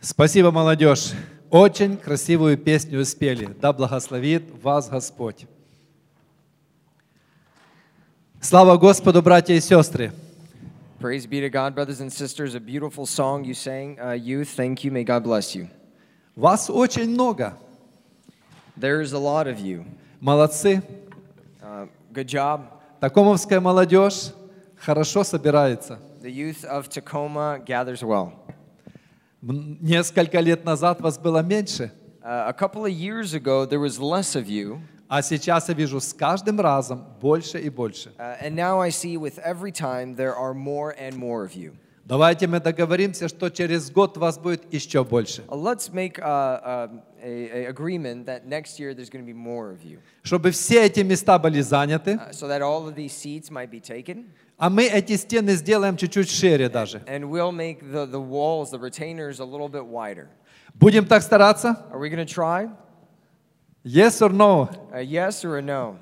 Спасибо, молодежь. Очень красивую песню спели. Да благословит вас Господь. Слава Господу, братья и сестры. Praise be to God, brothers and sisters. A beautiful song you sang, uh, youth. Thank you. May God bless you. Вас очень много. There's a lot of you. Молодцы. Uh, good job. Такомовская молодежь хорошо собирается. The youth of Tacoma gathers well. Несколько лет назад вас было меньше, Uh, a couple of years ago, there was less of you, а сейчас я вижу с каждым разом больше и больше. uh, and now I see with every time there are more and more of you. Давайте мы договоримся, что через год вас будет еще больше. Uh, let's make uh, uh, a, a agreement that next year there's going to be more of you, Чтобы все эти места были заняты, uh, so that all of these seats might be taken, а мы эти стены сделаем чуть-чуть шире даже. and we'll make the, the walls, the retainers, a little bit wider. Будем так стараться? Are we going to try? Yes or no? A yes or a no?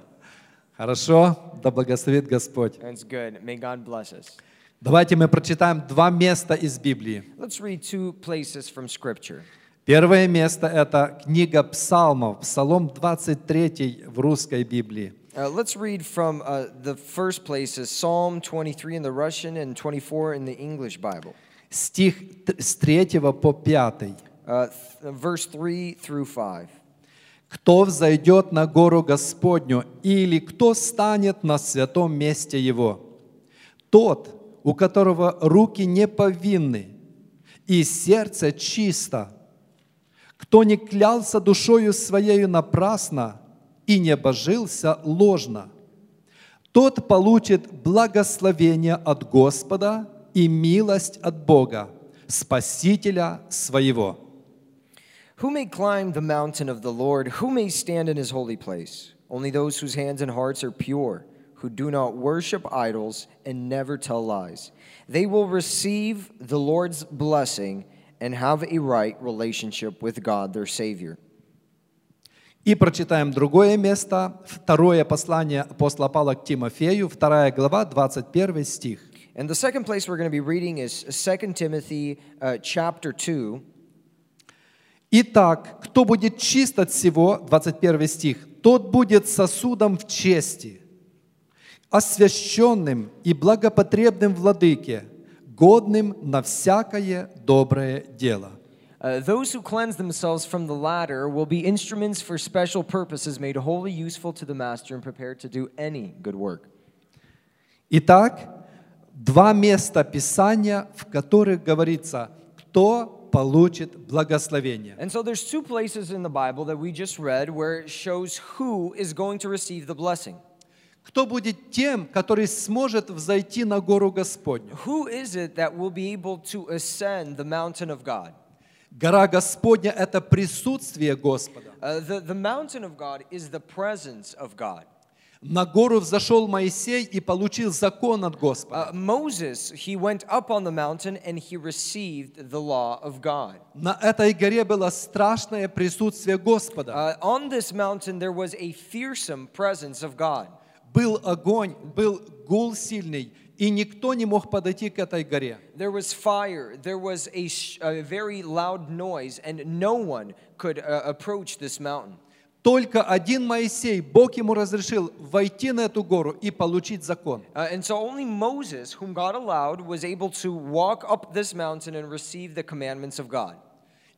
Хорошо, да благословит Господь. That's good. May God bless us. Давайте мы прочитаем два места из Библии. Let's read two places from Scripture. Первое место – это книга Псалмов, Псалом 23 в русской Библии. Uh, let's read from uh, the first place is Psalm 23 in the Russian and 24 in the English Bible. Стих с 3 по 5. Uh, verse 3 through 5. «Кто взойдет на гору Господню, или кто станет на святом месте Его? Тот, у которого руки не повинны, и сердце чисто, кто не клялся душою своею напрасно и не божился ложно, тот получит благословение от Господа и милость от Бога, Спасителя своего». Who may climb the mountain of the Lord? Who may stand in his holy place? Only those whose hands and hearts are pure, who do not worship idols and never tell lies. They will receive the Lord's blessing and have a right relationship with God, their Savior. И прочитаем другое место, второе послание апостола Павла к Тимофею, вторая глава, 21 стих. And the second place we're going to be reading is 2 Timothy uh, chapter 2. Итак, кто будет чист от всего, 21 стих, тот будет сосудом в чести, освященным и благопотребным владыке, годным на всякое доброе дело. Uh, those who cleanse themselves from the latter will be instruments for special purposes, made wholly useful to the master and prepared to do any good work. Итак, два места Писания, в которых говорится, кто получит благословение. And so there's two places in the Bible that we just read where it shows who is going to receive the blessing. Кто будет тем, который сможет взойти на гору Господню? Who is it that will be able to ascend the mountain of God? Гора Господня – это присутствие Господа. Uh, the, the mountain of God is the presence of God. На гору взошел Моисей и получил закон от Господа. Uh, Moses, he went up on the mountain and he received the law of God. На этой горе было страшное присутствие Господа. Uh, on this mountain, there was a fearsome presence of God. Был огонь, был гул сильный, и никто не мог подойти к этой горе. There was fire, there was a, a very loud noise, and no one could uh, approach this mountain. Только один Моисей, Бог ему разрешил войти на эту гору и получить закон. Uh, and so only Moses, whom God allowed, was able to walk up this mountain and receive the commandments of God.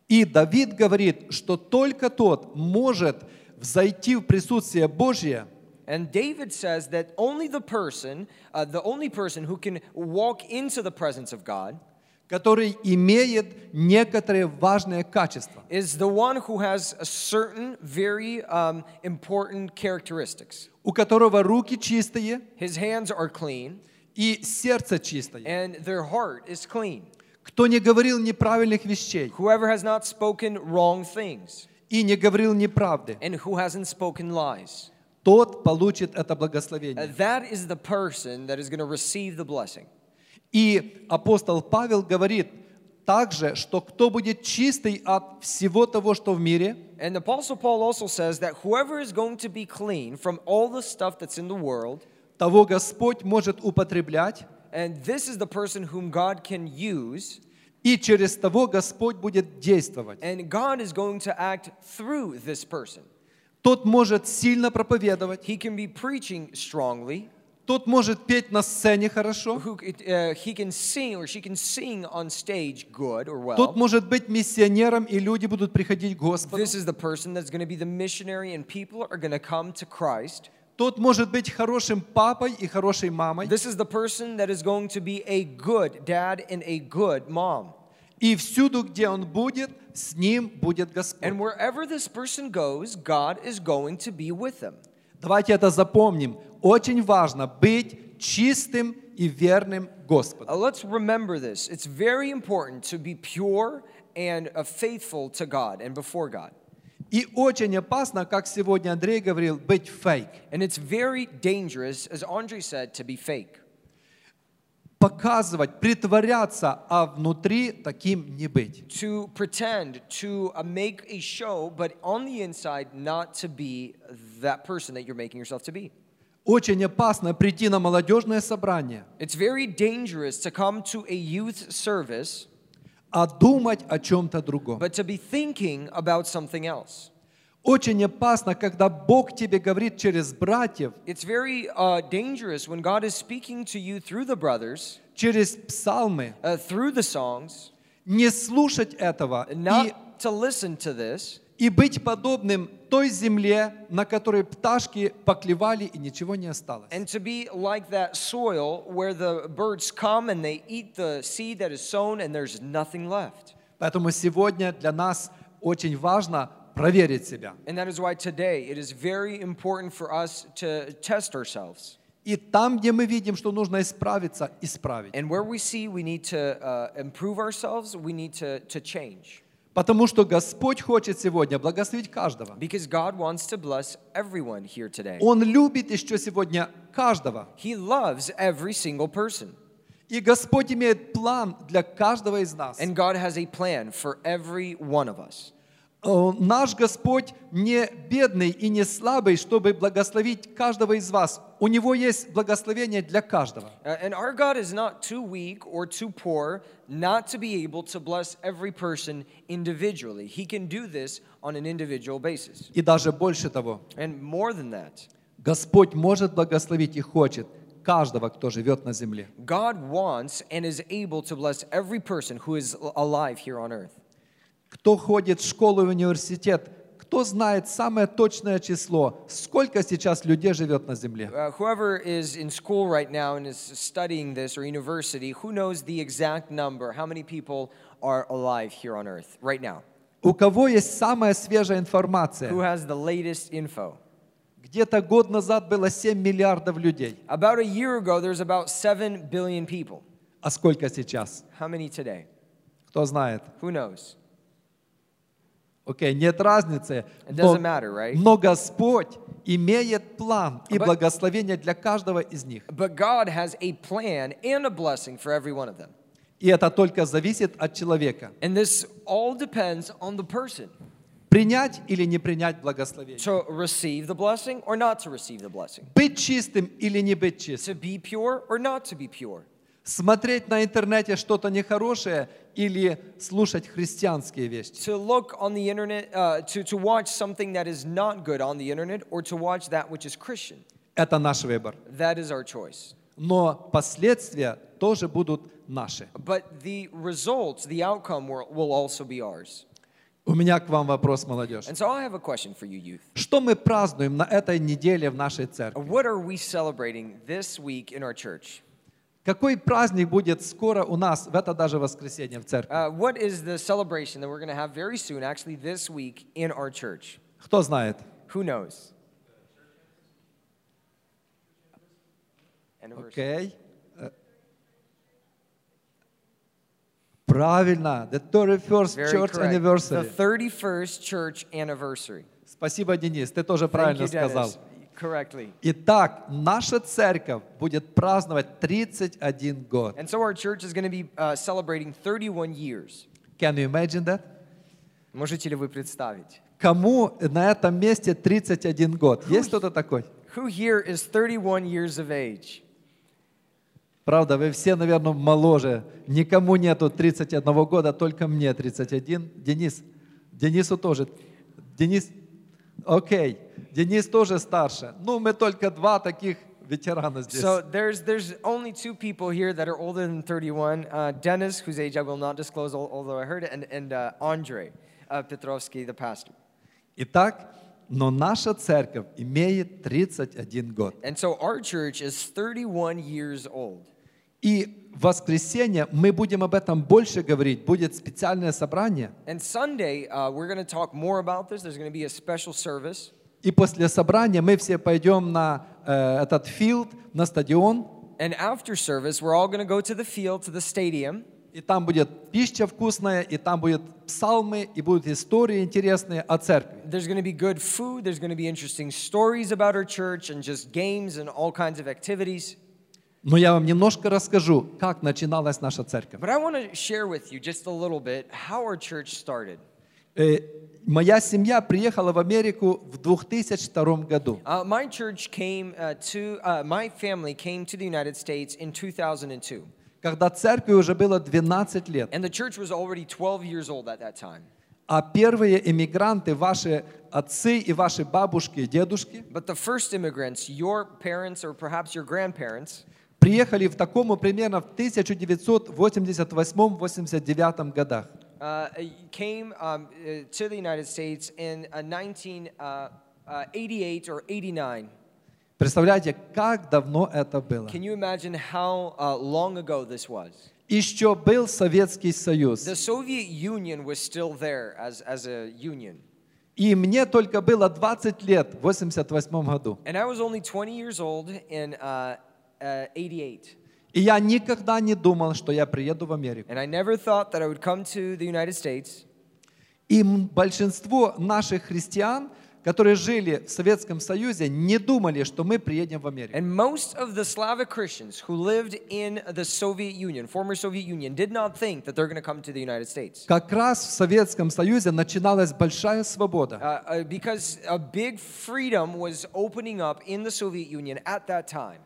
И Давид говорит, что только тот может взойти в присутствие Божье, And David says that only the person, uh, the only person who can walk into the presence of God, который имеет некоторые важные качества. is the one who has a certain very um, important characteristics. у которого руки чистые His hands are clean и сердце чистое, and their heart is clean. кто не говорил неправильных вещей Whoever has not spoken wrong things и не говорил неправды, and who hasn't spoken lies. Тот получит это Uh, благословение. that is the person that is going to receive the blessing. И апостол Павел говорит также, что кто будет чистый от всего того, что в мире, And the Apostle Paul also says that whoever is going to be clean from all the stuff that's in the world, того Господь может употреблять and this is the person whom God can use И через того Господь будет действовать. And God is going to act through this person. Тот может сильно проповедовать, He can be preaching strongly. тот может петь на сцене хорошо, uh, тот может быть миссионером, и люди будут приходить к Господу. Тот может быть хорошим папой и хорошей мамой. This is the person that is going to be a good dad and a good mom. И всюду, где он будет, с ним будет Господь. And wherever this person goes, God is going to be with them. Давайте это запомним. Очень важно быть чистым и верным Господу. Uh, let's remember this. It's very important to be pure and uh, faithful to God and before God. И очень опасно, как сегодня Андрей говорил, быть фейк. And it's very dangerous, as Andre said, to be fake. Показывать, притворяться, а внутри таким не быть. To pretend, to uh, make a show, but on the inside, not to be that person that you're making yourself to be. Очень опасно прийти на молодежное собрание, It's very dangerous to come to a youth service, а думать о чем-то другом. but to be thinking about something else. Очень опасно, когда Бог тебе говорит через братьев, It's very uh, dangerous when God is speaking to you through the brothers, через псалмы, uh, through the songs, не слушать этого и, not to listen to this, и быть подобным той земле, на которой пташки поклевали и ничего не осталось. and to be like that soil where the birds come and they eat the seed that is sown and there's nothing left. Поэтому сегодня для нас очень важно проверить себя. And that is why today it is very important for us to test ourselves. И там, где мы видим, что нужно исправиться, исправить. And where we see we need to uh, improve ourselves, we need to, to change. Потому что Господь хочет сегодня благословить каждого. Because God wants to bless everyone here today. Он любит еще сегодня каждого. He loves every single person. И Господь имеет план для каждого из нас. And God has a plan for every one of us. Э, Наш Господь не бедный и не слабый, чтобы благословить каждого из вас. У Него есть благословение для каждого. Uh, and our God is not too weak or too poor not to be able to bless every person individually. He can do this on an individual basis. И даже больше того, And more than that, Господь может благословить и хочет каждого, кто живет на земле. God wants and is able to bless every person who is alive here on earth. Кто ходит в школу и университет, кто знает самое точное число, сколько сейчас людей живет на земле? Uh, whoever is in school right now and is studying this or university, who knows the exact number, how many people are alive here on earth right now? У кого есть самая свежая информация? Who has the latest info? Где-то год назад было 7 миллиардов людей. About a year ago, there's about 7 billion people. А сколько сейчас? How many today? Кто знает? Who knows? Окей, нет разницы. Но, matter, right? но Господь имеет план и But- благословение для каждого из них. But God has a plan and a blessing for every one of them. И это только зависит от человека. And this all depends on the person Принять или не принять благословение. to receive the blessing or not to receive the blessing, Быть чистым или не быть чистым. to be pure or not to be pure, Смотреть на интернете что-то нехорошее или слушать христианские вещи. to look on the internet, uh, to, to watch something that is not good on the internet, or to watch that which is Christian. Это наш выбор. That is our choice. Но последствия тоже будут наши. But the results, the outcome will, will also be ours. У меня к вам вопрос, молодежь. And so I have a question for you, youth. Что мы празднуем на этой неделе в нашей церкви? What are we celebrating this week in our church? Какой праздник будет скоро у нас, в это даже воскресенье в церкви? Uh, what is the celebration that we're going to have very soon, actually this week in our church? Кто знает? Who knows? Окей. Э, Правильно, the 31st Very church correct. anniversary. The 31st church anniversary. Спасибо, Денис, ты тоже Thank правильно you, сказал. Dennis. Correctly. Итак, наша церковь будет праздновать 31 год. And so our church is going to be uh, celebrating 31 years. Can you imagine that? Можете ли вы представить? Кому на этом месте 31 год? Есть кто-то такой? Who here is 31 years of age? Правда, вы все, наверное, моложе. Никому нету 31 года, только мне 31. Денис, Денису тоже. Денис, окей. Денис тоже старше. Ну, мы только два таких ветерана здесь. So there's there's only two people here that are older than 31. Uh, Dennis, whose age I will not disclose, al- although I heard it, and and uh, Andre uh, Petrovsky, the pastor. Итак, но наша церковь имеет 31 год. And so our church is 31 years old. И в воскресенье мы будем об этом больше говорить. Будет специальное собрание. And Sunday, uh, we're going to talk more about this. There's going to be a special service. И после собрания мы все пойдем на э, этот филд, на стадион. And after service, we're all going to go to the field, to the stadium. И там будет пища вкусная, и там будут псалмы, и будут истории интересные о церкви. There's going to be good food. There's going to be interesting stories about our church and just games and all kinds of activities. Но я вам немножко расскажу, как начиналась наша церковь. But I want to share with you just a little bit how our church started. Э, моя семья приехала в Америку в 2002 году. Uh, my church came uh, to, uh, my family came to the United States in 2002. когда церкви уже было 12 лет. And the church was already 12 years old at that time. А первые эмигранты, ваши отцы и ваши бабушки и дедушки, But the first immigrants, your parents or perhaps your grandparents, приехали в такому примерно в 1988-89 годах. uh, came um, uh, to the United States in uh, 1988 or 89. Представляете, как давно это было? Can you imagine how uh, long ago this was? Еще был Советский Союз. The Soviet Union was still there as, as a union. И мне только было 20 лет в 88 году. And I was only 20 years old in uh, uh, 88. И я никогда не думал, что я приеду в Америку. And I never thought that I would come to the United States. И большинство наших христиан, которые жили в Советском Союзе, не думали, что мы приедем в Америку. And most of the Slavic Christians who lived in the Soviet Union, former Soviet Union, did not think that they're going to come to the United States. Как раз в Советском Союзе начиналась большая свобода. Uh, uh, because a big freedom was opening up in the Soviet Union at that time.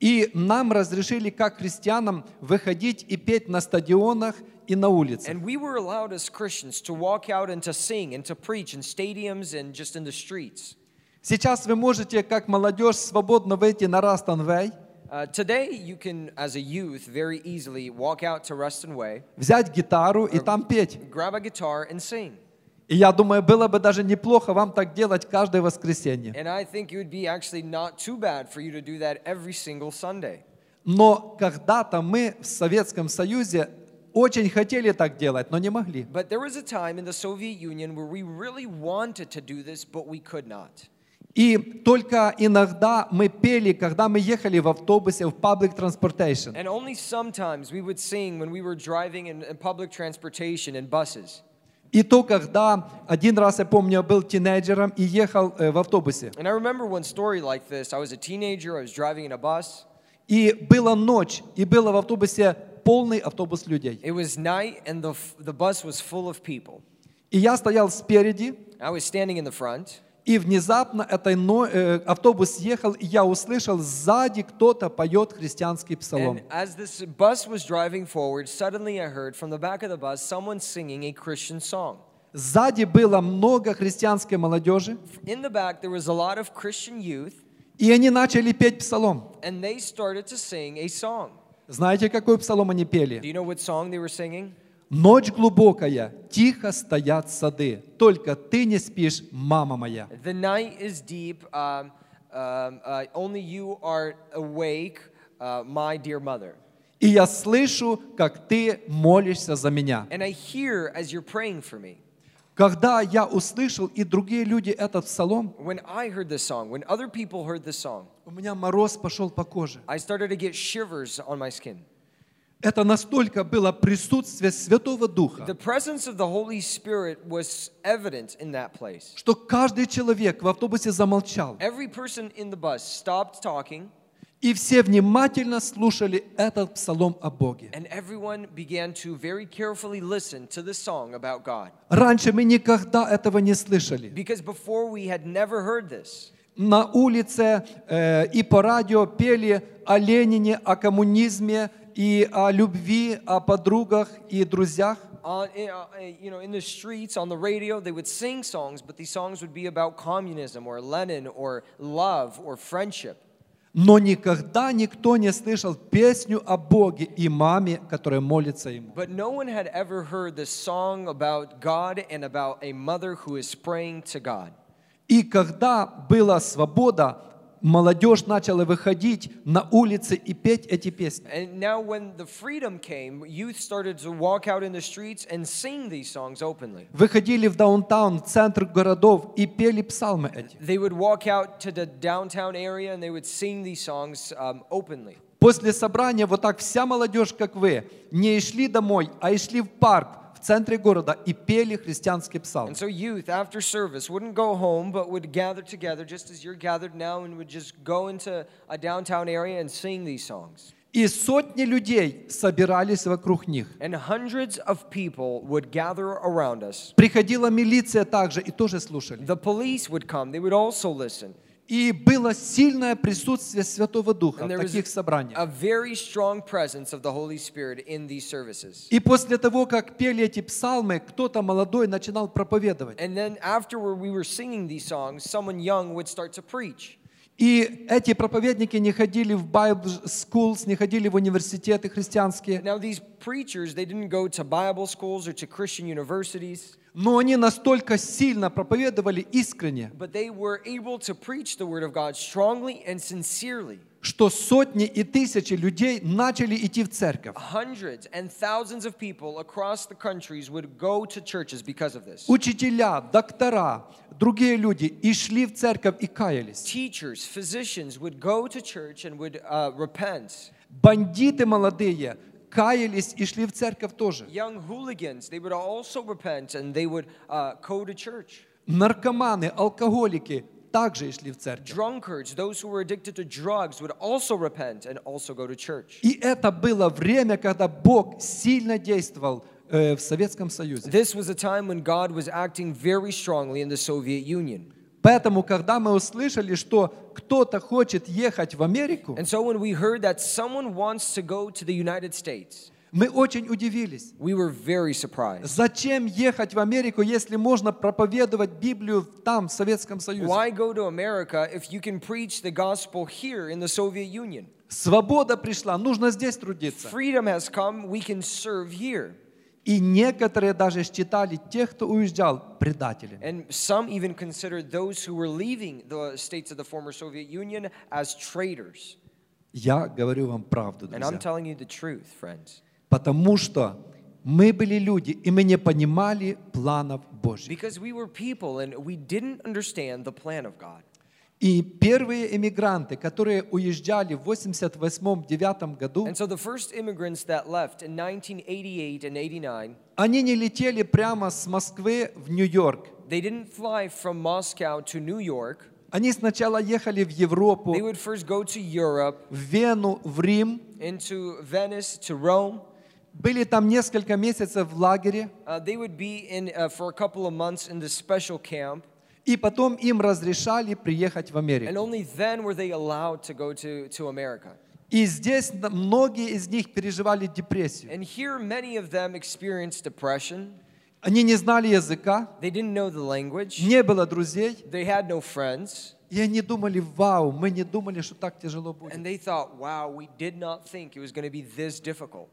И нам разрешили, как христианам, выходить и петь на стадионах и на улицах. And we were allowed as Christians to walk out and to sing and to preach in stadiums and just in the streets. Сейчас вы можете, как молодежь, свободно выйти на Растон Вэй, Uh, today, you can, as a youth, very easily walk out to Ruston Way, взять гитару и там петь. grab a guitar, and sing. И я думаю, было бы даже неплохо вам так делать каждое воскресенье. Но когда-то мы в Советском Союзе очень хотели так делать, но не могли. И только иногда мы пели, когда мы ехали в автобусе, в public transportation. And only sometimes we would sing when we were driving in, in public transportation and buses. И то, когда один раз, я помню, я был тинейджером и ехал э, в автобусе. And I remember one story like this. I was a teenager, I was driving in a bus. И была ночь, и было в автобусе полный автобус людей. It was night, and the, the bus was full of people. И я стоял спереди, I was standing in the front, и внезапно этот автобус ехал, и я услышал, сзади кто-то поет христианский псалом. Сзади было много христианской молодежи, In the back, there was a lot of Christian youth, и они начали петь псалом. and they started to sing a song. Знаете, какой псалом они Do пели? you know what song they were singing? Ночь глубокая, тихо стоят сады, только ты не спишь, мама моя. The night is deep, um, um, uh, only you are awake, uh, my dear mother. И я слышу, как ты молишься за меня. And I hear as you're praying for me. Когда я услышал и другие люди этот псалом, When I heard this song, when other people heard this song, у меня мороз пошел по коже. I started to get shivers on my skin. Это настолько было присутствие Святого Духа, The presence of the Holy Spirit was evident in that place. что каждый человек в автобусе замолчал, Every person in the bus stopped talking, и все внимательно слушали этот псалом о Боге. and everyone began to very carefully listen to the song about God. Раньше мы никогда этого не слышали. Because before we had never heard this. на улице э, и по радио пели о Ленине, о коммунизме и о любви, о подругах и друзьях. On, uh, uh, you know, in the streets, on the radio, they would sing songs, but these songs would be about communism or Lenin or love or friendship. Но никогда никто не слышал песню о Боге и маме, которая молится Ему. But no one had ever heard the song about God and about a mother who is praying to God. И когда была свобода, молодежь начала выходить на улицы и петь эти песни. And now, when the freedom came, youth started to walk out in the streets and sing these songs openly. Выходили в даунтаун, в центр городов и пели псалмы эти. They would walk out to the downtown area and they would sing these songs um, openly. После собрания вот так вся молодежь, как вы, не шли домой, а шли в парк в центре города и пели христианские псалмы. And so, youth, after service, wouldn't go home, but would gather together just as you're gathered now and would just go into a downtown area and sing these songs. И сотни людей собирались вокруг них. Приходила милиция также и тоже слушали. И было сильное присутствие Святого Духа в таких собраниях. И после того, как пели эти псалмы, кто-то молодой начинал проповедовать. И эти проповедники не ходили в Bible schools, не ходили в университеты христианские, Now, these preachers, they didn't go to Bible schools or to Christian universities, но они настолько сильно проповедовали искренне, что сотни и тысячи людей начали идти в церковь. Учителя, доктора, другие люди и шли в церковь и каялись. Teachers, physicians would go to church and would uh, repent. Бандиты молодые каялись и шли в церковь тоже. Young hooligans, they would also repent and they would uh, go to church. Наркоманы, алкоголики также и шли в церковь. Drunkards, those who were addicted to drugs, would also repent and also go to church. И это было время, когда Бог сильно действовал э, в Советском Союзе. This was a time when God was acting very strongly in the Soviet Union. Поэтому, когда мы услышали, что кто-то хочет ехать в Америку, And so when we heard that someone wants to go to the United States, мы очень удивились. we were very surprised. Зачем ехать в Америку, если можно проповедовать Библию там, в Советском Союзе? Why go to America if you can preach the gospel here in the Soviet Union? Свобода пришла, нужно здесь трудиться. Freedom has come, we can serve here. И некоторые даже считали тех, кто уезжал, предателями. And some even considered those who were leaving the states of the former Soviet Union as traitors. Я говорю вам правду, And I'm друзья. telling you the truth, friends. Потому что мы были люди, и мы не понимали планов Божьих. Because we were people and we didn't understand the plan of God. И первые эмигранты, которые уезжали в 88-9 году, And so the first immigrants that left in 1988 and 89, они не летели прямо с Москвы в Нью-Йорк. they didn't fly from Moscow to New York. Они сначала ехали в Европу, They would first go to Europe, в Вену, в Рим, into Venice, to Rome. были там несколько месяцев в лагере, Uh, they would be in uh, for a couple of months in this special camp, и потом им разрешали приехать в and Америку. only then were they allowed to go to, to America. И здесь многие из них переживали депрессию. And here, many of them experienced depression. Они не знали языка, They didn't know the language. не было друзей, They had no friends. и они думали, вау, мы не думали, что так тяжело будет. And they thought, wow, we did not think it was going to be this difficult.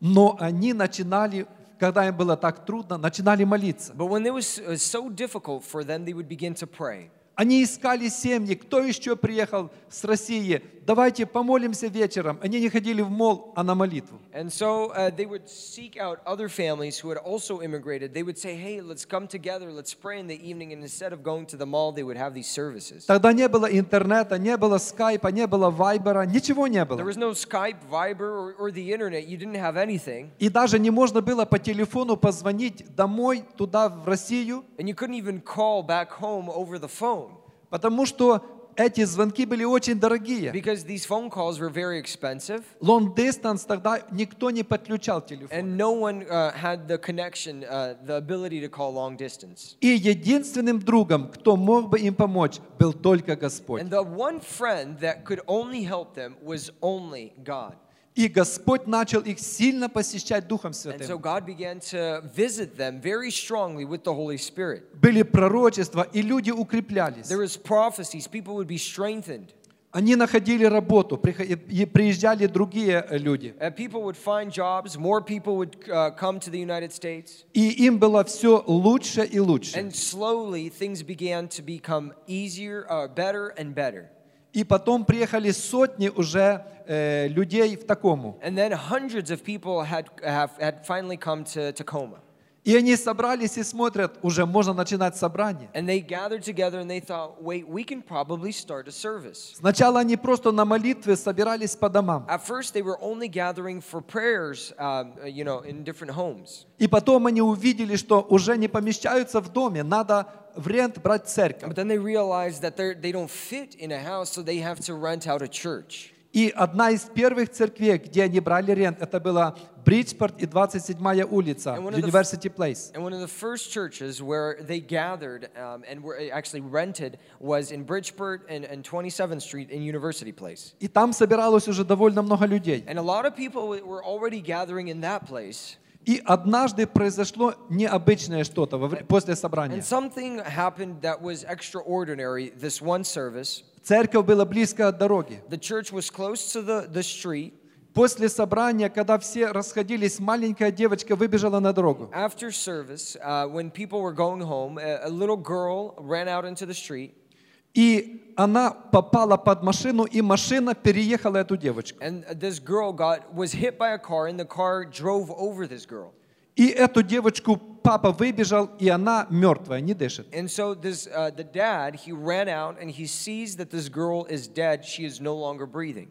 Но они начинали, когда им было так трудно, начинали молиться. But when it was uh, so difficult for them, they would begin to pray. Они искали семьи, кто еще приехал с России, давайте помолимся вечером. Они не ходили в мол, а на молитву. And so uh, they would seek out other families who had also immigrated. They would say, hey, let's come together, let's pray in the evening. And instead of going to the mall, they would have these services. Тогда не было интернета, не было скайпа, не было вайбера, ничего не There было. was no Skype, Viber, or, or the internet. You didn't have anything. И даже не можно было по телефону позвонить домой, туда, в Россию, And you couldn't even call back home over the phone. Потому что эти звонки были очень дорогие. because these phone calls were very expensive Long distance тогда никто не подключал телефон. and no one uh, had the connection, uh, the ability to call long distance. И единственным другом, кто мог бы им помочь, был только Господь. And the one friend that could only help them was only God. И Господь начал их сильно посещать Духом And so Святым. God began to visit them very strongly with the Holy Spirit. Были пророчества, и люди укреплялись. There was prophecies, people would be strengthened. Они находили работу, приезжали другие э, люди. Uh, jobs, would uh. И им было все лучше и лучше. And slowly things began to become easier, uh, better, and better. И потом приехали сотни уже э, людей в такому. And then hundreds of people had, have, had finally come to Tacoma. И они собрались и смотрят, уже можно начинать собрание. And they gathered together and they thought, wait, we can probably start a service. Сначала они просто на молитвы собирались по домам. At first, they were only gathering for prayers, um, uh, you know, in different homes. И потом они увидели, что уже не помещаются в доме, надо в рент брать церковь. But then they realized that they don't fit in a house, so they have to rent out a church. И одна из первых церквей, где они брали рент, это была Бриджпорт и 27-я улица, University Place. And one of the first churches where they gathered um, and were actually rented was in Bridgeport and, and 27th Street in University Place. И там собиралось уже довольно много людей. And a lot of people were already gathering in that place. И однажды произошло необычное что-то после собрания. And something happened that was extraordinary this one service. Церковь была близко от дороги. The church was close to the, the street. После собрания, когда все расходились, маленькая девочка выбежала на дорогу. After service, uh, when people were going home, a, a little girl ran out into the street. И она попала под машину, и машина переехала эту девочку. And this girl got was hit by a car, and the car drove over this girl. И эту девочку папа выбежал, и она мертвая, не дышит. And so this uh, the dad he ran out and he sees that this girl is dead. She is no longer breathing.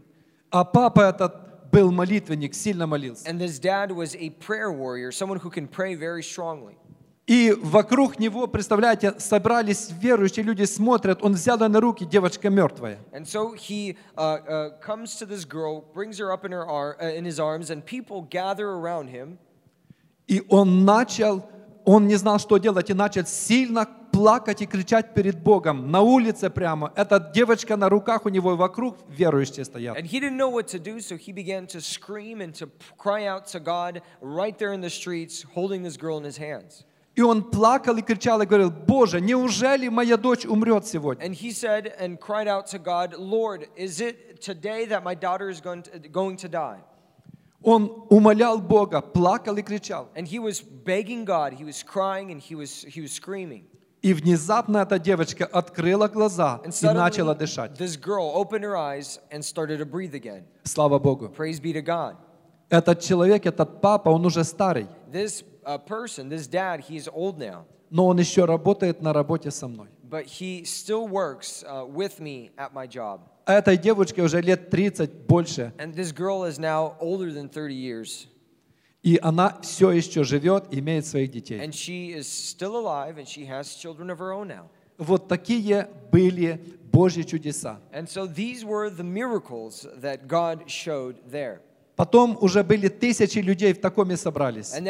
А папа этот был молитвенник, сильно молился. And this dad was a prayer warrior, someone who can pray very strongly. И вокруг него, представляете, собрались верующие люди, смотрят, он взял ее на руки, девочка мертвая. And so he uh, uh, comes to this girl, brings her up in her ar- uh, in his arms, and people gather around him. И он начал, он не знал, что делать, и начал сильно плакать и кричать перед Богом. На улице прямо. Эта девочка на руках у него, и вокруг верующие стоят. And he didn't know what to do, so he began to scream and to p- cry out to God right there in the streets, holding this girl in his hands. И он плакал и кричал, и говорил, Боже, неужели моя дочь умрет сегодня? And he said and cried out to God, Lord, is it today that my daughter is going to, going to die? Он умолял Бога, плакал и кричал. And he was begging God, he was crying and he was, he was screaming. И внезапно эта девочка открыла глаза And и начала дышать. this girl opened her eyes and started to breathe again. Слава Богу. Praise be to God. Этот человек, этот папа, он уже старый, This uh, person, this dad, he is old now, но он еще работает на работе со мной. but he still works uh, with me at my job. А этой девочке уже лет 30 больше, And this girl is now older than 30 years, и она все еще живет, имеет своих детей. and she is still alive, and she has children of her own now. Вот такие были Божьи чудеса. And so these were the miracles that God showed there. Потом уже были тысячи людей в Такоме собрались. Uh,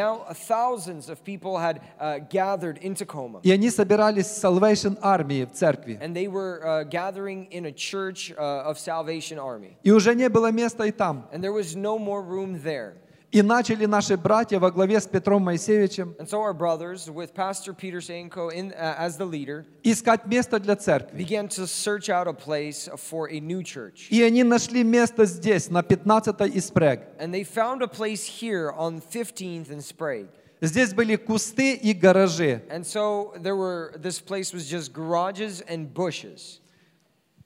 uh. И они собирались в Salvation Army в церкви. Uh, uh. И уже не было места и там. И начали наши братья во главе с Петром Моисеевичем And so our brothers, with Pastor Peter in, uh, as the leader, искать место для церкви. began to search out a place for a new church. И они нашли место здесь, на 15-й и Спрег. And they found a place here on 15th and Sprague. Здесь были кусты и гаражи. And so there were this place was just garages and bushes.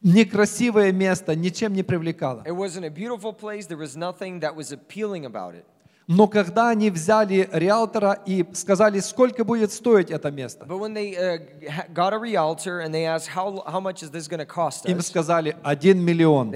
Некрасивое место, ничем не привлекало. It wasn't a beautiful place. There was nothing that was appealing about it. Но когда они взяли риэлтора и сказали, сколько будет стоить это место, uh, им сказали 1 миллион.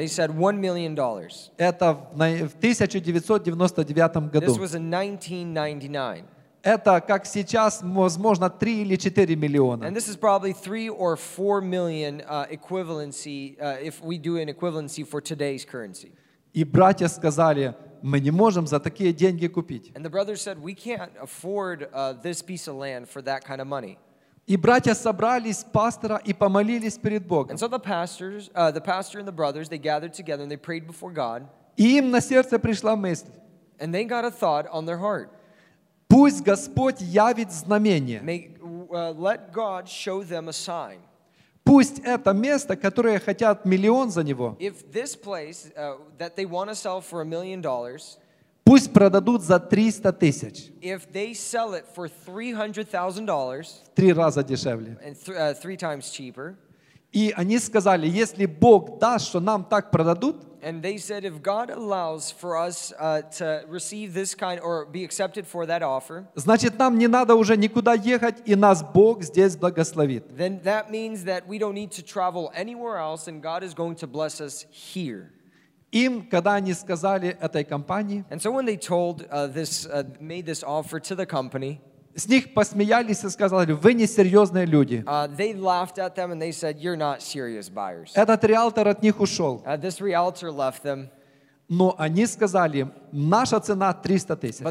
Это в на- в 1999 This году. was in 1999. Это, как сейчас, возможно, 3 или 4 миллиона. And this is probably three or four million uh, equivalency uh, if we do an equivalency for today's currency. И братья сказали, мы не можем за такие деньги купить. And the brothers said, We can't afford uh, this piece of land for that kind of money. И братья собрались, пастора, и помолились перед Богом. And so the pastors, uh, the pastor and the brothers, they gathered together and they prayed before God. И им на сердце пришла мысль, And they got a thought on their heart. пусть Господь явит знамение. Make, uh, let God show them a sign. Пусть это место, которое хотят миллион за него, place uh, dollars, пусть продадут за 300 тысяч. if they sell it for $300,000 В три раза дешевле. th- uh, three times cheaper, И они сказали, если Бог даст, что нам так продадут, and they said, if God allows for us uh, to receive this kind or be accepted for that offer, значит нам не надо уже никуда ехать, и нас Бог здесь благословит. then that means that we don't need to travel anywhere else and God is going to bless us here. Им, когда они сказали этой компании, And so when they told uh, this, uh, made this offer to the company, с них посмеялись и сказали, вы несерьезные люди. uh. Этот риэлтор от них ушел. Uh, this realtor left them, Но они сказали, наша цена 300 тысяч.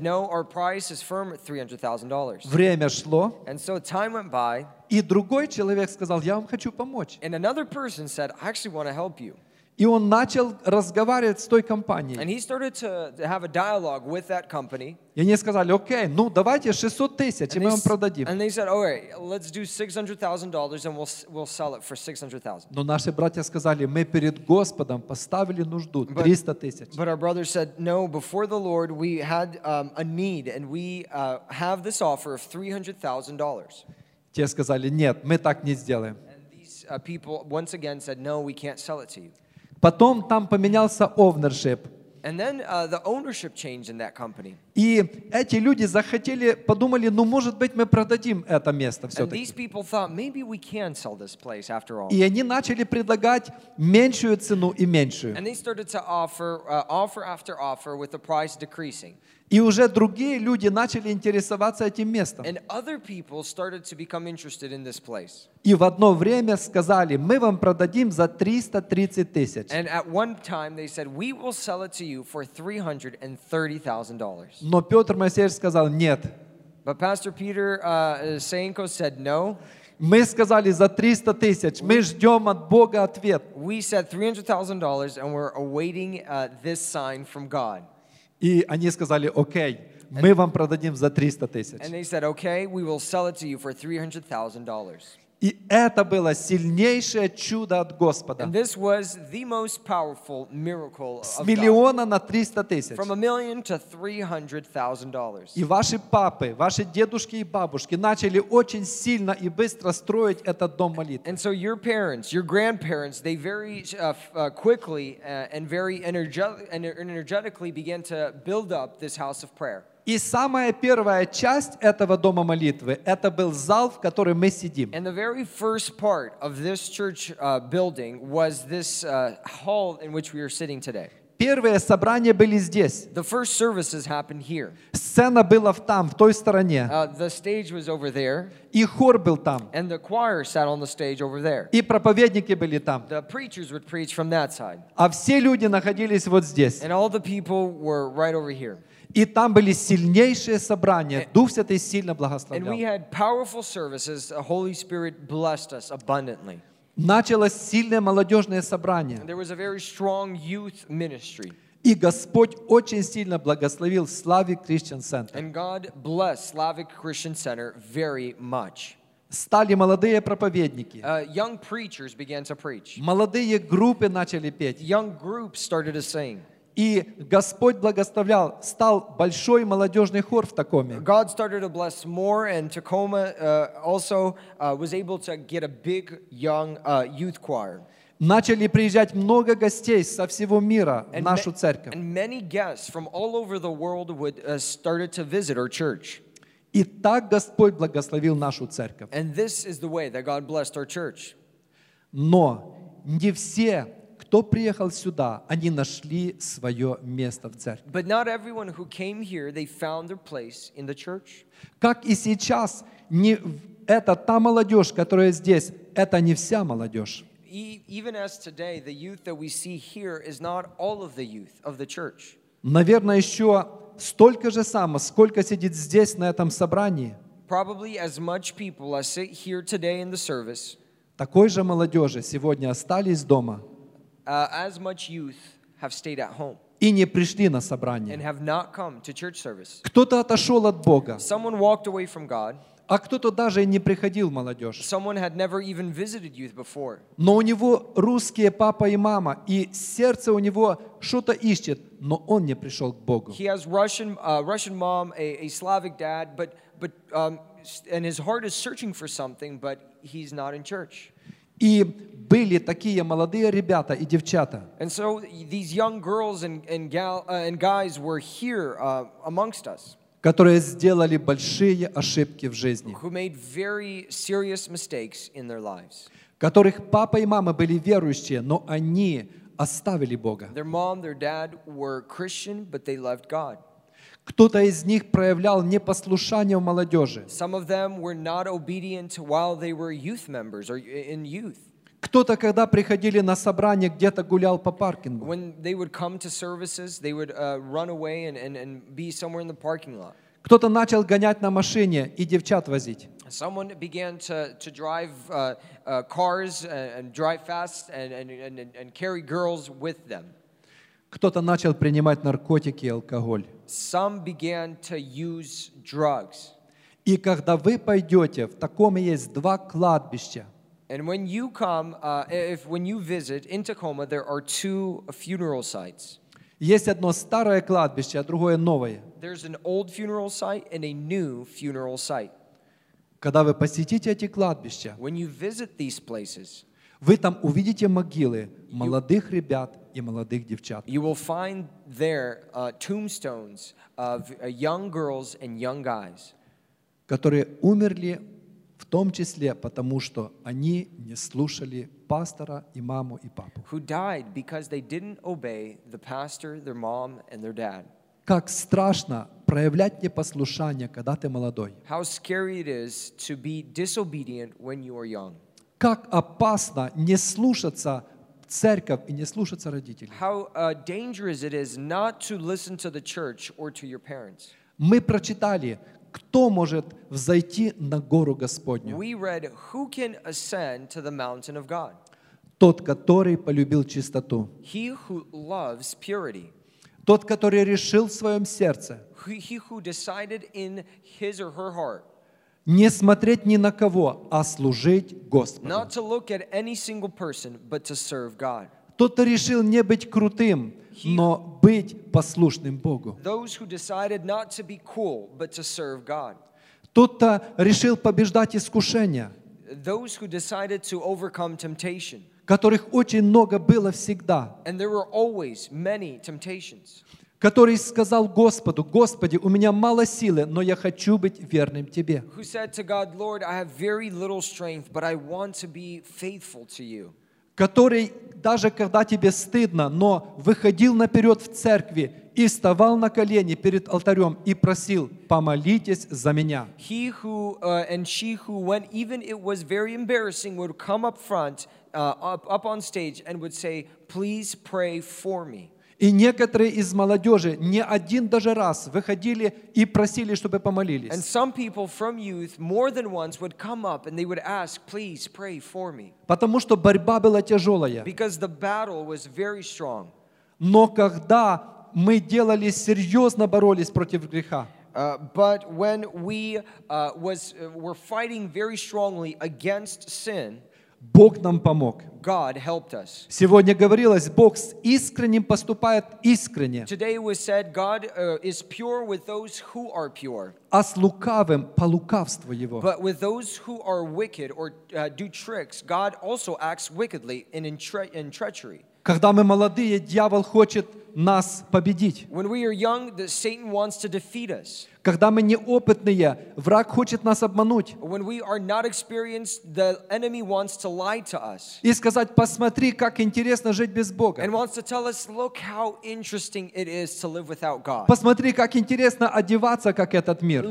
No, our price is firm at $300,000. Время шло, And so time went by, и другой человек сказал, я вам хочу помочь. and another person said, I actually want to help you. И он начал разговаривать с той компанией. And he started to, to have a dialogue with that company. И они сказали, окей, ну давайте 600 тысяч, и мы вам продадим. and they said, All right, let's do $600,000 and we'll, s- we'll sell it for $600,000. Но наши братья сказали, мы перед Господом поставили нужду But- 300 тысяч. But our brother said, No, before the Lord, we had um, a need and we uh, have this offer of $300,000. Те сказали, нет, мы так не сделаем. And these uh, people once again said, No, we can't sell it to you. Потом там поменялся ownership. And then uh, the ownership changed in that company. И эти люди захотели, подумали, ну, может быть, мы продадим это место And все-таки. these people thought, maybe we can sell this place after all. И они начали предлагать меньшую цену и меньшую. And they started to offer uh, offer after offer with the price decreasing. И уже другие люди начали интересоваться этим местом. And other people started to become interested in this place. И в одно время сказали, мы вам продадим за 330 тысяч. And at one time they said, we will sell it to you for $330,000. Но Петр Моисеевич сказал, нет. But Pastor Peter uh, said, no. Мы сказали за 300 тысяч, мы ждем от Бога ответ. We said $300,000 and we're awaiting uh, this sign from God. И они сказали, окей, мы вам продадим за 300 тысяч. And they said, okay, we will sell it to you for $300,000. И это было сильнейшее чудо от Господа. С миллиона на 300 тысяч. From a million to $300,000. И ваши папы, ваши дедушки и бабушки начали очень сильно и быстро строить этот дом молитвы. And so your parents, your grandparents, they very uh, f- uh, quickly uh, and very energe- ener- energetically began to build up this house of prayer. И самая первая часть этого дома молитвы, это был зал, в котором мы сидим. And the very first part of this church uh, building was this uh, hall in which we are sitting today. Первые собрания были здесь. The first services happened here. Сцена была там, в той стороне. Uh, the stage was over there, И хор был там. and the choir sat on the stage over there. И проповедники были там. The preachers would preach from that side, А все люди находились вот здесь. and all the people were right over here. И там были сильнейшие собрания. Дух Святый сильно And we благословлял. had powerful services. The Holy Spirit blessed us abundantly. Началось сильное молодежное собрание. And there was a very strong youth ministry. И Господь очень сильно благословил Славик Christian Center. And God blessed Slavic Christian Center very much. Стали молодые проповедники. Uh, young preachers began to preach. Молодые группы начали петь. Young groups started to sing. И Господь благословлял. Стал большой молодежный хор в Такоме. God started to bless more, and Tacoma uh, also uh, was able to get a big young uh, youth choir. Начали приезжать много гостей со всего мира в нашу церковь. and many guests from all over the world would uh, started to visit our church. И так Господь благословил нашу церковь. And this is the way that God blessed our church. Но не все, кто приехал сюда, они нашли свое место в церкви. But not everyone who came here, they found their place in the church. Как и сейчас, не это та молодежь, которая здесь, это не вся молодежь. E- even as today, the youth that we see here is not all of the youth of the church. Наверное, еще столько же само, сколько сидит здесь, на этом собрании, Probably as much people as sit here today in the service, такой же молодежи сегодня остались дома uh, as much youth have stayed at home и не пришли на and собрание. have not come to church service. Кто-то отошел от Бога, Someone walked away from God. а кто-то даже и не приходил молодежь. Someone had never even visited youth before. Но у него русские папа и мама, и сердце у него что-то ищет, но он не пришел к Богу. He has Russian, uh, Russian mom, a, Slavic dad, but, but, um, and his heart is searching for something, but he's not in church. И были такие молодые ребята и девчата, And so these young girls and, and, gal, uh, and guys were here uh, amongst us которые сделали большие ошибки в жизни, who made very serious mistakes in their lives. которых папа и мама были верующие, но они оставили Бога. Their mom, their dad were Christian, but they loved God. Кто-то из них проявлял непослушание в молодежи. Some of them were not obedient while they were youth members or in youth. Кто-то, когда приходили на собрание, где-то гулял по паркингу. When they would come to services, they would uh, run away and, and, and be somewhere in the parking lot. Кто-то начал гонять на машине и девчат возить. Someone began to, to drive uh, uh, cars and, and drive fast and, and, and, and carry girls with them. Кто-то начал принимать наркотики и алкоголь. Some began to use drugs. И когда вы пойдете, в таком есть два кладбища. And when you come, uh, if when you visit in Tacoma, there are two funeral sites. Есть одно старое кладбище, а другое новое. There's an old funeral site and a new funeral site. Когда вы посетите эти кладбища, When you visit these places, вы там увидите могилы молодых ребят и молодых девчат, you will find there uh, tombstones of uh, young girls and young guys которые умерли в том числе потому, что они не слушали пастора и маму и папу. who died because they didn't obey the pastor, their mom, and their dad. Как страшно проявлять непослушание, когда ты молодой. How scary it is to be disobedient when you are young. Как опасно не слушаться церковь и не слушаться родителей. How uh, dangerous it is not to listen to the church or to your parents. Мы прочитали, кто может взойти на гору Господню. We read, Who can ascend to the mountain of God? Тот, который полюбил чистоту. He who loves purity. Тот, который решил в своем сердце He he who decided in his or her heart не смотреть ни на кого, а служить Господу. not to look at any single person, but to serve God. Тот, кто решил не быть крутым, но быть послушным Богу. Those who decided not to be cool, but to serve God. Тот, кто решил побеждать искушения, Those who decided to overcome temptation. которых очень много было всегда, And there were always many temptations. Который сказал Господу, «Господи, у меня мало силы, но я хочу быть верным Тебе». Который даже когда тебе стыдно, но выходил наперед в церкви и вставал на колени перед алтарем и просил, помолитесь за меня. He who uh, and she who, when even it was very embarrassing, would come up front, uh, up, up on stage, and would say, Please pray for me. И некоторые из молодежи не один даже раз выходили и просили, чтобы And помолились. some people from youth, more than once, would come up and they would ask, Please pray for me. Потому что борьба была тяжелая. Because the battle was very strong. Но когда мы делали серьезно боролись против греха, Uh, but when we uh, was, uh, were fighting very strongly against sin, Бог нам помог. God helped us. Сегодня говорилось, Бог с искренним поступает искренне, Today was said, God uh, is pure with those who are pure, а с лукавым по лукавству Его. but with those who are wicked or uh, do tricks, God also acts wickedly and in, tre- in treachery. Когда мы молодые, дьявол хочет нас победить. Когда мы неопытные, враг хочет нас обмануть и сказать, посмотри, как интересно жить без Бога. Посмотри, как интересно одеваться, как этот мир.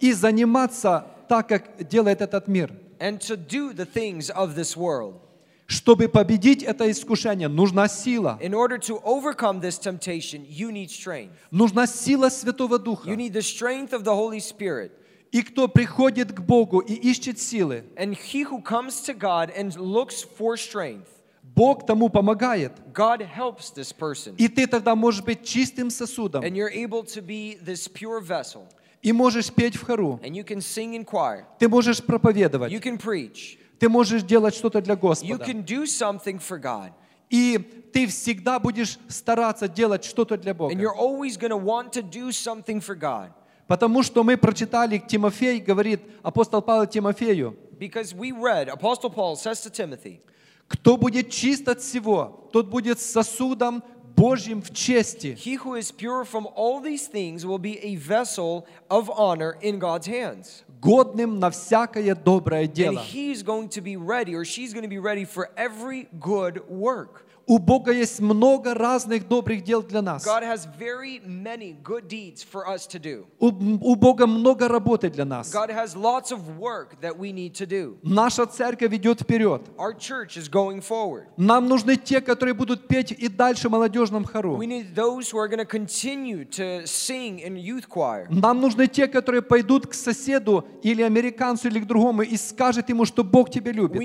И заниматься так, как делает этот мир. and to do the things of this world. Чтобы победить это искушение, нужна сила. In order to overcome this temptation, you need strength. Нужна сила Святого You Духа. need the strength of the Holy Spirit. И кто приходит к Богу и ищет силы, And he who comes to God and looks for strength, Бог тому помогает. God helps this person. И ты тогда можешь быть чистым сосудом. And you're able to be this pure vessel. И можешь петь в хору. And you can sing in choir. Ты можешь проповедовать. You can preach. Ты можешь делать что-то для You Господа. can do something for God. И ты всегда будешь стараться делать что-то для And Бога. you're always going to want to do something for God. Потому что мы прочитали, Тимофей говорит, апостол Павел Тимофею, Because we read, Apostle Paul says to Timothy, кто будет чист от всего, тот будет сосудом Божьим в чести. He who is pure from all these things will be a vessel of honor in God's hands. годным на всякое доброе And дело. he's going to be ready, or she's going to be ready for every good work. У Бога есть много разных добрых дел для нас. God has very many good deeds for us to do. У, у Бога много работы для нас. God has lots of work that we need to do. Наша церковь идет вперед. Our church is going forward. Нам нужны те, которые будут петь и дальше в молодежном хору. We need those who are going to continue to sing in youth choir. Нам нужны те, которые пойдут к соседу или американцу или к другому и скажут ему, что Бог тебя We любит.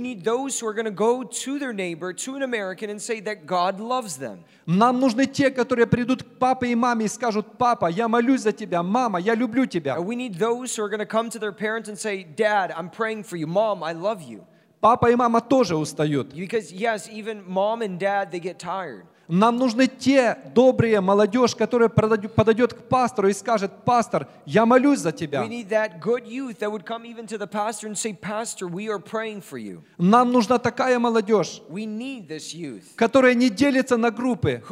need those who are going to go to their neighbor, to an American, and say that God loves them. Нам нужны те, которые придут к папе и маме и скажут, папа, я молюсь за тебя, мама, я люблю тебя. And we need those who are going to come to their parents and say, Dad, I'm praying for you. Mom, I love you. Папа и мама тоже устают. Because, yes, even mom and dad, they get tired. Нам нужны те добрые молодежь, которая подойдет к пастору и скажет, пастор, я молюсь за тебя. Нам нужна такая молодежь, которая не делится на группы,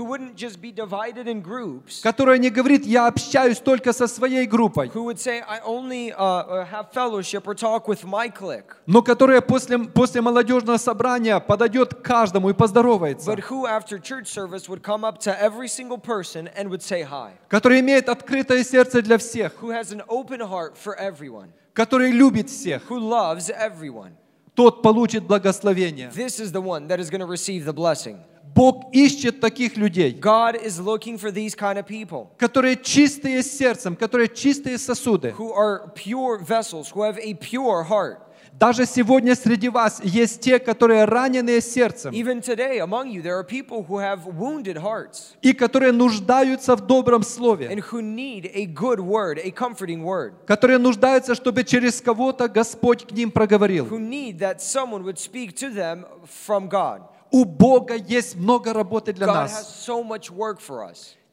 которая не говорит, я общаюсь только со своей группой, uh, uh, но которая после, после молодежного собрания подойдет к каждому и поздоровается, but who after church service would come up to every single person and would say hi, которая имеет открытое сердце для всех, who has an open heart for everyone, который любит всех, who loves everyone. тот получит благословение. This is the one that is going to receive the blessing. Бог ищет таких людей, God is looking for these kind of people которые чистые сердцем, которые чистые сосуды. who are pure vessels, who have a pure heart. Даже сегодня среди вас есть те, которые раненые сердцем. И которые нуждаются в добром слове, которые нуждаются, чтобы через кого-то Господь к ним проговорил. У Бога есть много работы для нас.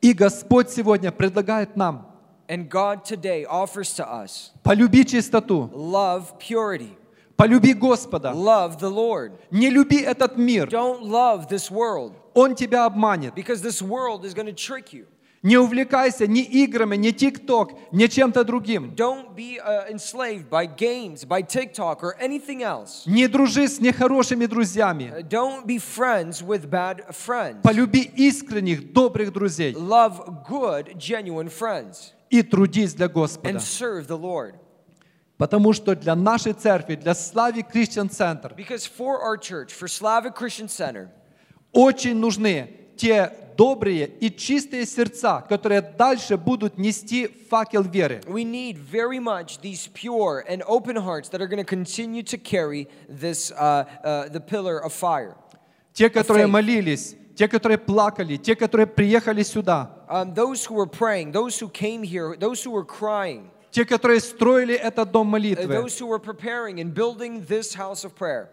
И Господь сегодня предлагает нам And God today offers to us полюби чистоту, love purity, полюби Господа, love the Lord. не люби этот мир, Don't love this world он тебя обманет. because this world is going to trick you. Не увлекайся ни играми, ни ТикТок, ни чем-то другим. Don't be uh, enslaved by games, by TikTok, or anything else. Не дружи с нехорошими Uh, друзьями. Don't be friends with bad friends. Полюби искренних, добрых друзей Love good, genuine friends и трудись для Господа. and serve the Lord. Потому что для нашей церкви, для Слави Christian Center Because for our church, for Slavic Christian Center, очень нужны те добрые и чистые сердца, которые дальше будут нести факел веры. we need very much these pure and open hearts that are going to continue to carry this, uh, uh, the pillar of fire. Те, которые faith. молились, те, которые плакали, те, которые приехали сюда, Um, those who were praying, those who came here, those who were crying, те, которые строили этот дом uh, молитвы, those who were preparing and building this house of prayer.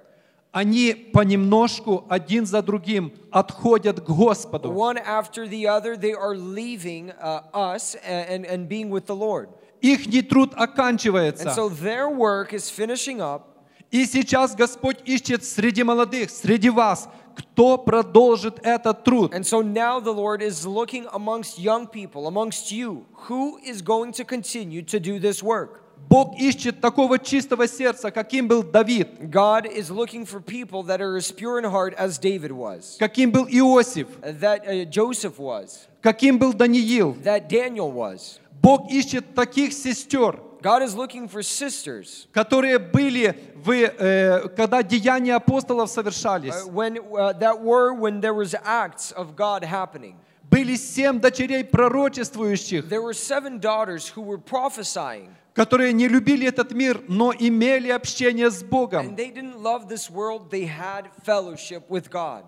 они понемножку один за другим отходят к Господу. One after the other, they are leaving uh, us and, and, and being with the Lord. Их труд And оканчивается, so their work is finishing up, И сейчас Господь ищет среди молодых, среди вас, кто продолжит этот труд. And so now the Lord is looking amongst young people, amongst you, who is going to continue to do this work. Бог ищет такого чистого сердца, каким был Давид, God is looking for people that are as pure in heart as David was, каким был Иосиф, that uh, Joseph was, каким был Даниил. that Daniel was. Бог ищет таких сестер, God is looking for sisters. которые были, в, э, когда деяния апостолов совершались. uh, when uh, that were when there was acts of God happening. Были семь дочерей пророчествующих, There were seven daughters who were prophesying, которые не любили этот мир, но имели общение с and Богом. they didn't love this world. They had fellowship with God.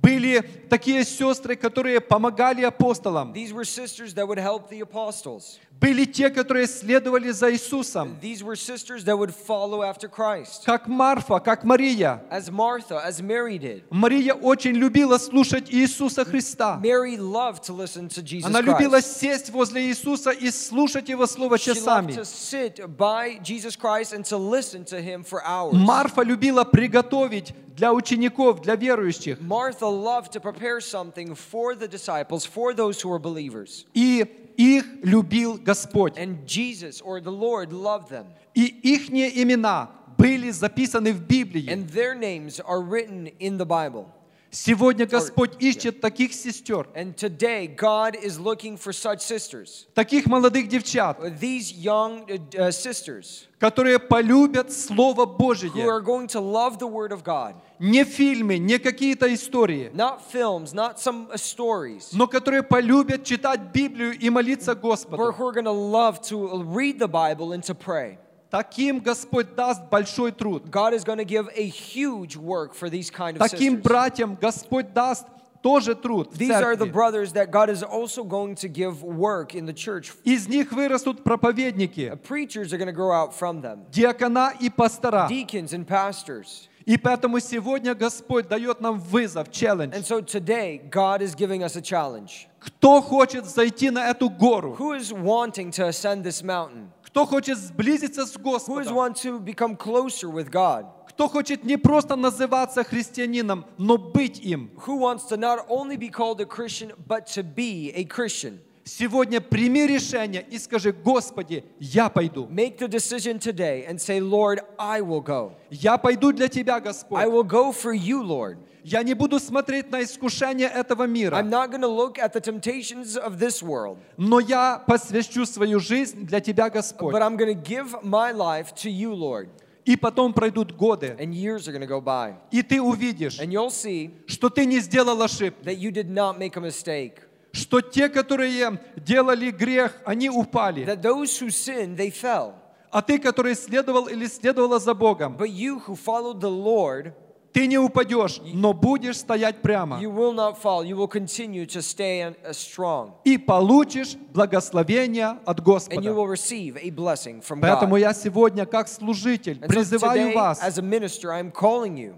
Были такие сестры, которые помогали апостолам. These were sisters that would help the apostles. Были те, которые следовали за Иисусом, These were sisters that would follow after Christ, как Марфа, как Мария. as Martha, as Mary did. Мария очень любила слушать Иисуса Христа. Mary loved to listen to Jesus Она любила Christ. сесть возле Иисуса и слушать Его Слово She loved часами. to sit by Jesus Christ and to listen to Him for hours. Марфа любила приготовить для учеников, для верующих. Martha loved to prepare something for the disciples, for those who were believers. И их любил Господь. And Jesus or the Lord loved them. И ихние имена были записаны в Библии. And their names are written in the Bible. Сегодня Господь ищет таких сестер, And today, God is looking for such sisters. таких молодых девчат, These young uh, uh, sisters которые полюбят Слово who Божье. are going to love the Word of God. Не фильмы, не какие-то истории, Not films, not some uh, stories, но которые полюбят читать Библию и молиться Господу. who are going to love to read the Bible and to pray. Таким Господь даст большой труд. God is going to give a huge work for these kind of Таким sisters. братьям Господь даст тоже труд These are the brothers that God is also going to give work in the church. Из них вырастут проповедники, Preachers are going to grow out from them, диакона и пастора. deacons and pastors. И поэтому сегодня Господь дает нам вызов, челлендж. And so today, God is giving us a challenge. Кто хочет зайти на эту гору? Who is wanting to ascend this mountain? Кто хочет сблизиться с Who Господом? want to become closer with God? Кто хочет не просто называться христианином, но быть им? Who wants to not only be called a Christian, but to be a Christian? Сегодня прими решение и скажи, Господи, я пойду. Make the decision today and say, Lord, I will go. Я пойду для Тебя, I Господь. will go for you, Lord. Я не буду смотреть на искушения этого мира, I'm not going to look at the temptations of this world, но я посвящу свою жизнь для Тебя, Господь. but I'm going to give my life to you, Lord. И потом пройдут годы, And years are go by. и ты увидишь, And you'll see что ты не сделал ошибки, that you did not make a mistake. что те, которые делали грех, они упали, That those who sinned, they fell. а ты, который следовал или следовала за Богом, But you who followed the Lord, ты не упадешь, но будешь стоять прямо you will not fall. You will continue to stay uh, strong. и получишь благословение от And you Господа. will receive a blessing from Поэтому God. я сегодня, как служитель, And призываю today, вас, as a minister, I'm calling you.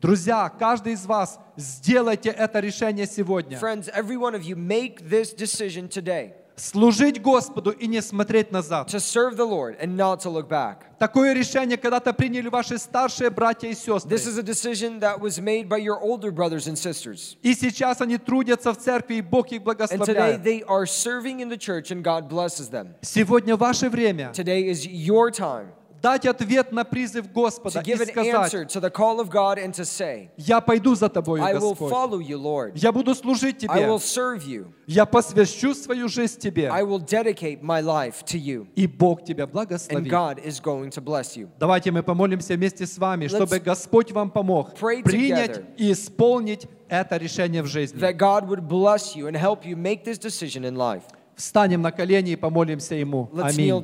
друзья, каждый из вас, сделайте это решение сегодня. Friends, every one of you, make this decision today Служить Господу и не смотреть назад. to serve the Lord and not to look back. Такое решение когда-то приняли ваши старшие братья и сестры. This is a decision that was made by your older brothers and sisters. И сейчас они трудятся в церкви, и Бог их And today благословляет. they are serving in the church and God blesses them. Сегодня ваше время Today is your time дать ответ на призыв Господа и сказать, я пойду за will Господь. Я буду служить тебе. Я посвящу свою жизнь тебе. И Бог тебя благословит. Давайте мы помолимся вместе с вами, чтобы Господь вам помог принять и исполнить это решение в жизни. That God would bless you and help you make this decision in life. Встанем на колени и помолимся Ему. Аминь.